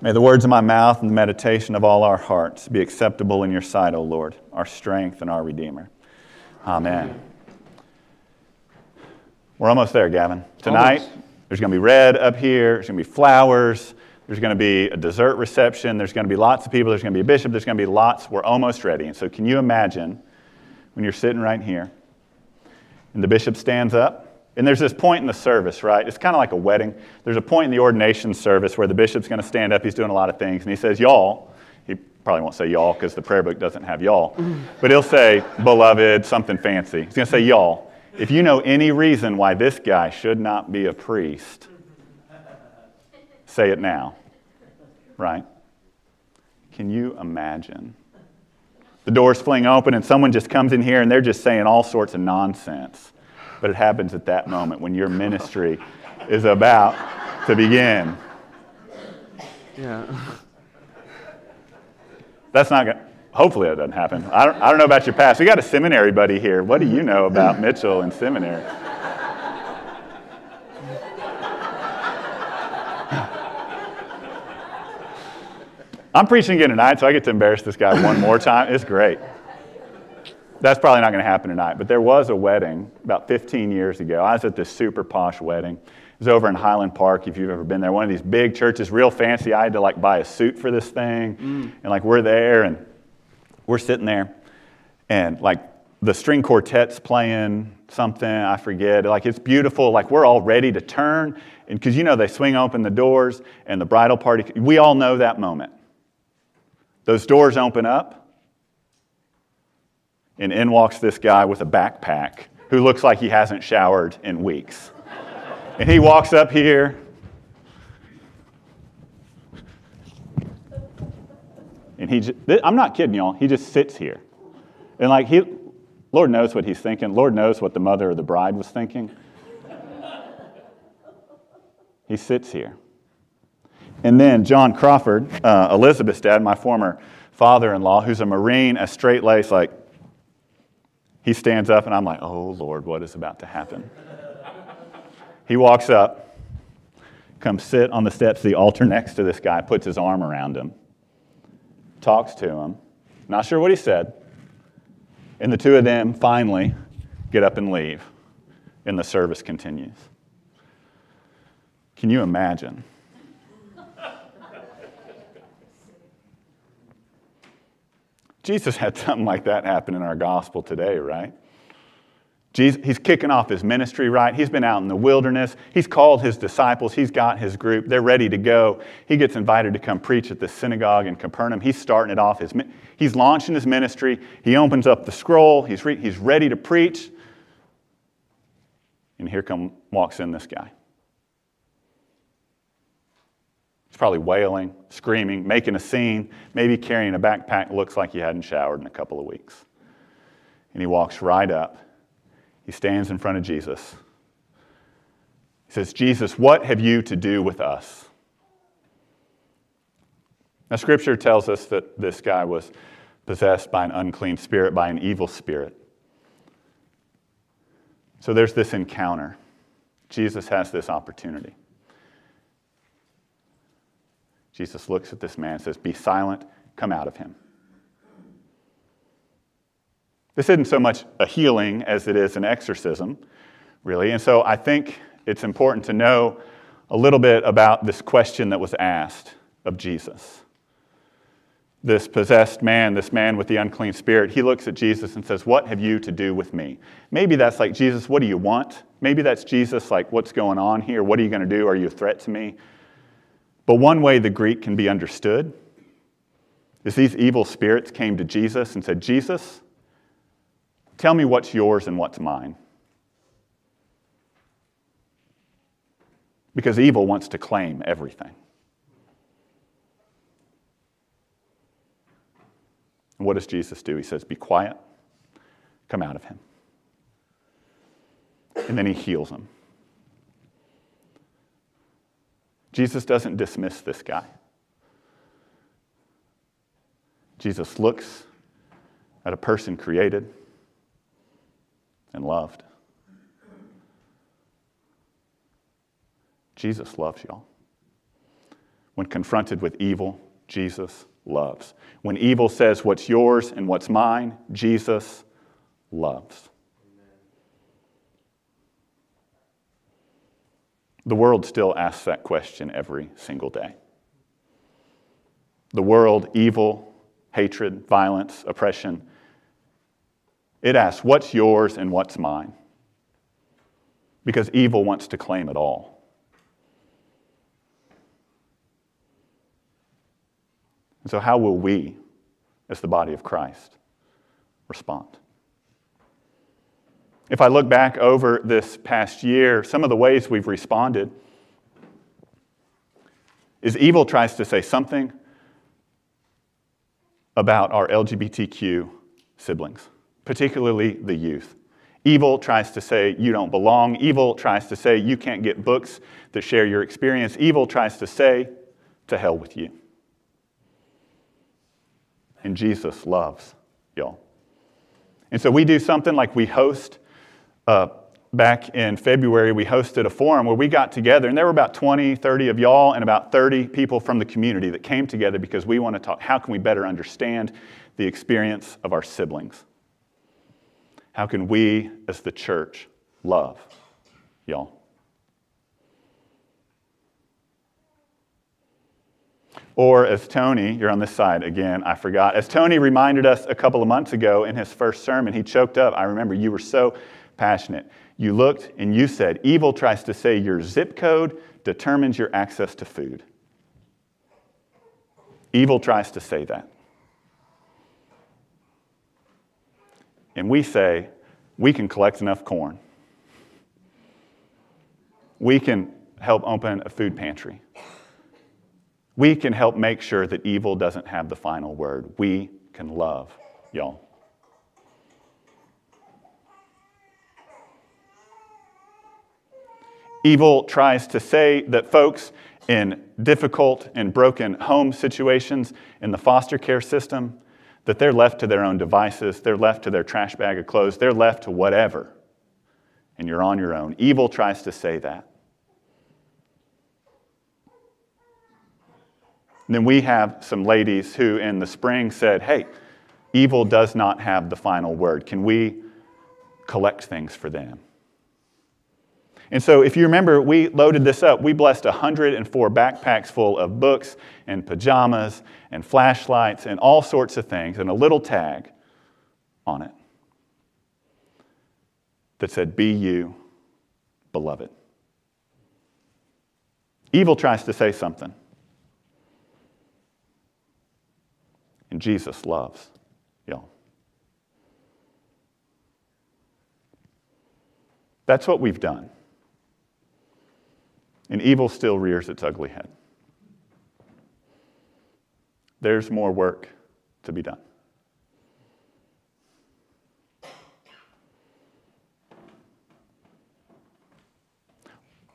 May the words of my mouth and the meditation of all our hearts be acceptable in your sight, O Lord, our strength and our Redeemer. Amen. We're almost there, Gavin. Tonight, almost. there's going to be red up here, there's going to be flowers, there's going to be a dessert reception, there's going to be lots of people, there's going to be a bishop, there's going to be lots. We're almost ready. And so, can you imagine when you're sitting right here and the bishop stands up? And there's this point in the service, right? It's kind of like a wedding. There's a point in the ordination service where the bishop's going to stand up. He's doing a lot of things. And he says, Y'all. He probably won't say y'all because the prayer book doesn't have y'all. Mm-hmm. But he'll say, Beloved, something fancy. He's going to say, Y'all. If you know any reason why this guy should not be a priest, say it now. Right? Can you imagine? The doors fling open and someone just comes in here and they're just saying all sorts of nonsense but it happens at that moment when your ministry is about to begin. Yeah. That's not going to, hopefully that doesn't happen. I don't, I don't know about your past. We got a seminary buddy here. What do you know about Mitchell and seminary? I'm preaching again tonight, so I get to embarrass this guy one more time. It's great. That's probably not going to happen tonight, but there was a wedding about 15 years ago. I was at this super posh wedding. It was over in Highland Park, if you've ever been there. One of these big churches, real fancy. I had to like buy a suit for this thing. Mm. And like we're there and we're sitting there and like the string quartet's playing something, I forget. Like it's beautiful. Like we're all ready to turn. And because you know, they swing open the doors and the bridal party, we all know that moment. Those doors open up and in walks this guy with a backpack who looks like he hasn't showered in weeks. And he walks up here. And he, just, I'm not kidding y'all, he just sits here. And like, he, Lord knows what he's thinking. Lord knows what the mother of the bride was thinking. he sits here. And then John Crawford, uh, Elizabeth's dad, my former father in law, who's a Marine, a straight laced, like he stands up, and I'm like, oh, Lord, what is about to happen? he walks up, comes sit on the steps of the altar next to this guy, puts his arm around him, talks to him. Not sure what he said. And the two of them finally get up and leave, and the service continues. Can you imagine? Jesus had something like that happen in our gospel today, right? Jesus, he's kicking off his ministry, right? He's been out in the wilderness. He's called his disciples. He's got his group. They're ready to go. He gets invited to come preach at the synagogue in Capernaum. He's starting it off. His, he's launching his ministry. He opens up the scroll. He's, re, he's ready to preach. And here come, walks in this guy. Probably wailing, screaming, making a scene, maybe carrying a backpack looks like he hadn't showered in a couple of weeks. And he walks right up. He stands in front of Jesus. He says, Jesus, what have you to do with us? Now, Scripture tells us that this guy was possessed by an unclean spirit, by an evil spirit. So there's this encounter. Jesus has this opportunity. Jesus looks at this man and says, Be silent, come out of him. This isn't so much a healing as it is an exorcism, really. And so I think it's important to know a little bit about this question that was asked of Jesus. This possessed man, this man with the unclean spirit, he looks at Jesus and says, What have you to do with me? Maybe that's like, Jesus, what do you want? Maybe that's Jesus, like, what's going on here? What are you going to do? Are you a threat to me? But one way the Greek can be understood is these evil spirits came to Jesus and said, Jesus, tell me what's yours and what's mine. Because evil wants to claim everything. And what does Jesus do? He says, Be quiet, come out of him. And then he heals him. Jesus doesn't dismiss this guy. Jesus looks at a person created and loved. Jesus loves y'all. when confronted with evil, Jesus loves. When evil says what's yours and what's mine, Jesus loves. The world still asks that question every single day. The world, evil, hatred, violence, oppression, it asks, What's yours and what's mine? Because evil wants to claim it all. And so, how will we, as the body of Christ, respond? If I look back over this past year, some of the ways we've responded is evil tries to say something about our LGBTQ siblings, particularly the youth. Evil tries to say you don't belong. Evil tries to say you can't get books that share your experience. Evil tries to say to hell with you. And Jesus loves y'all. And so we do something like we host uh, back in February, we hosted a forum where we got together, and there were about 20, 30 of y'all, and about 30 people from the community that came together because we want to talk how can we better understand the experience of our siblings? How can we, as the church, love y'all? Or as Tony, you're on this side again, I forgot. As Tony reminded us a couple of months ago in his first sermon, he choked up. I remember you were so passionate. You looked and you said, Evil tries to say your zip code determines your access to food. Evil tries to say that. And we say, we can collect enough corn. We can help open a food pantry. We can help make sure that evil doesn't have the final word. We can love y'all. Evil tries to say that folks in difficult and broken home situations in the foster care system that they're left to their own devices, they're left to their trash bag of clothes, they're left to whatever. And you're on your own. Evil tries to say that. And then we have some ladies who in the spring said, "Hey, evil does not have the final word. Can we collect things for them?" And so, if you remember, we loaded this up. We blessed 104 backpacks full of books and pajamas and flashlights and all sorts of things, and a little tag on it that said, Be you, beloved. Evil tries to say something, and Jesus loves y'all. That's what we've done and evil still rears its ugly head. There's more work to be done. A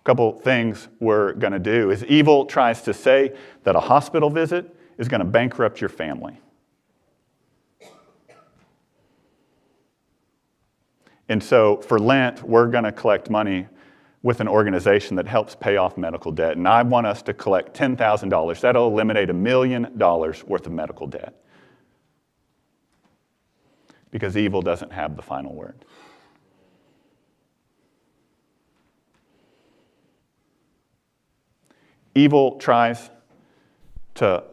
couple things we're going to do is evil tries to say that a hospital visit is going to bankrupt your family. And so for Lent, we're going to collect money with an organization that helps pay off medical debt. And I want us to collect $10,000. That'll eliminate a million dollars worth of medical debt. Because evil doesn't have the final word. Evil tries to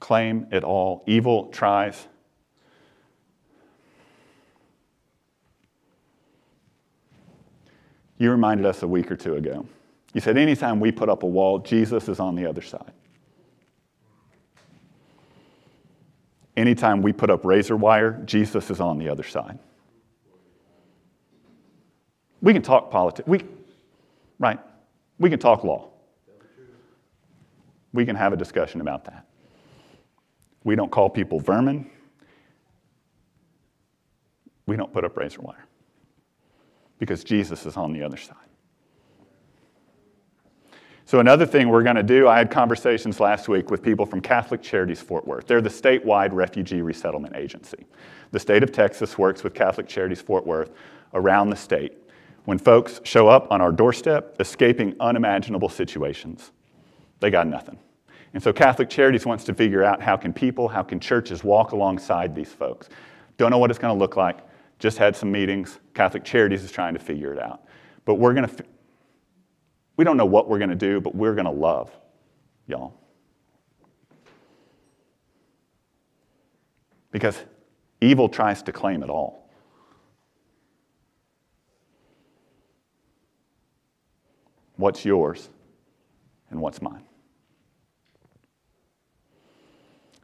claim it all. Evil tries You reminded us a week or two ago. You said, anytime we put up a wall, Jesus is on the other side. Anytime we put up razor wire, Jesus is on the other side. We can talk politics. We, right? We can talk law. We can have a discussion about that. We don't call people vermin. We don't put up razor wire because Jesus is on the other side. So, another thing we're going to do, I had conversations last week with people from Catholic Charities Fort Worth. They're the statewide refugee resettlement agency. The state of Texas works with Catholic Charities Fort Worth around the state when folks show up on our doorstep escaping unimaginable situations. They got nothing. And so Catholic Charities wants to figure out how can people, how can churches walk alongside these folks. Don't know what it's going to look like. Just had some meetings. Catholic Charities is trying to figure it out. But we're going to, we don't know what we're going to do, but we're going to love y'all. Because evil tries to claim it all. What's yours and what's mine?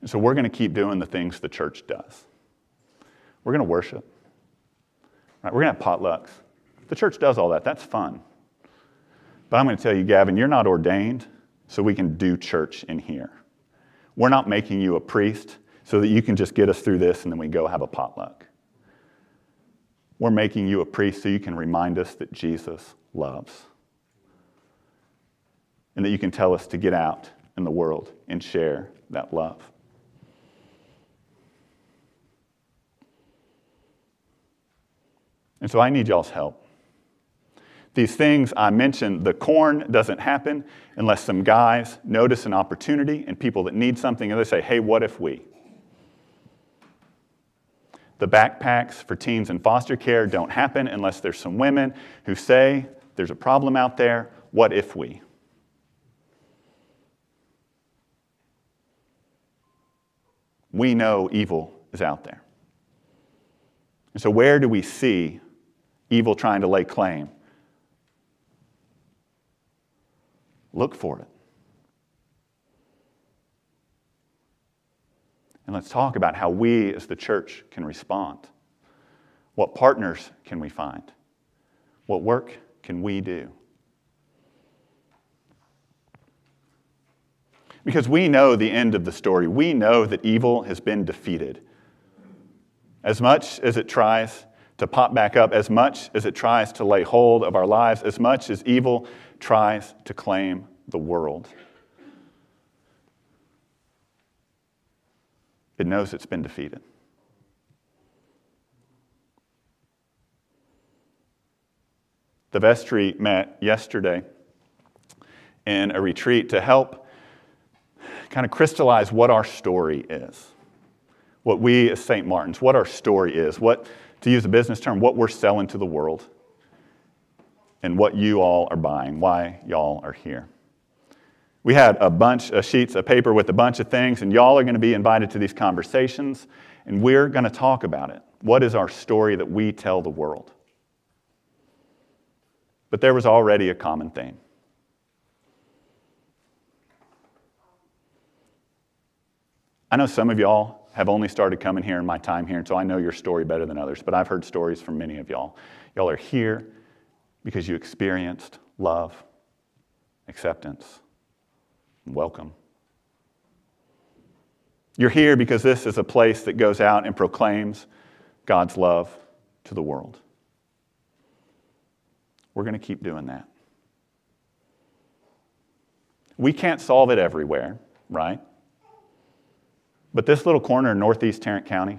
And so we're going to keep doing the things the church does. We're going to worship. Right? We're going to have potlucks. The church does all that. That's fun. But I'm going to tell you, Gavin, you're not ordained so we can do church in here. We're not making you a priest so that you can just get us through this and then we go have a potluck. We're making you a priest so you can remind us that Jesus loves. And that you can tell us to get out in the world and share that love. And so I need y'all's help. These things I mentioned, the corn doesn't happen unless some guys notice an opportunity and people that need something and they say, hey, what if we? The backpacks for teens in foster care don't happen unless there's some women who say, there's a problem out there, what if we? We know evil is out there. And so, where do we see evil trying to lay claim? Look for it. And let's talk about how we as the church can respond. What partners can we find? What work can we do? Because we know the end of the story. We know that evil has been defeated. As much as it tries to pop back up, as much as it tries to lay hold of our lives, as much as evil tries to claim the world. It knows it's been defeated. The vestry met yesterday in a retreat to help kind of crystallize what our story is. What we as St. Martin's, what our story is, what, to use a business term, what we're selling to the world and what you all are buying, why y'all are here. We had a bunch of sheets of paper with a bunch of things, and y'all are going to be invited to these conversations, and we're going to talk about it. What is our story that we tell the world? But there was already a common theme. I know some of y'all have only started coming here in my time here, and so I know your story better than others, but I've heard stories from many of y'all. Y'all are here because you experienced love, acceptance, welcome. You're here because this is a place that goes out and proclaims God's love to the world. We're going to keep doing that. We can't solve it everywhere, right? But this little corner in northeast Tarrant County,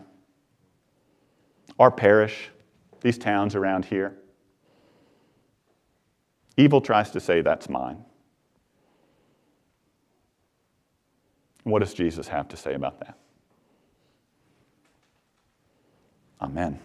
our parish, these towns around here, Evil tries to say, That's mine. What does Jesus have to say about that? Amen.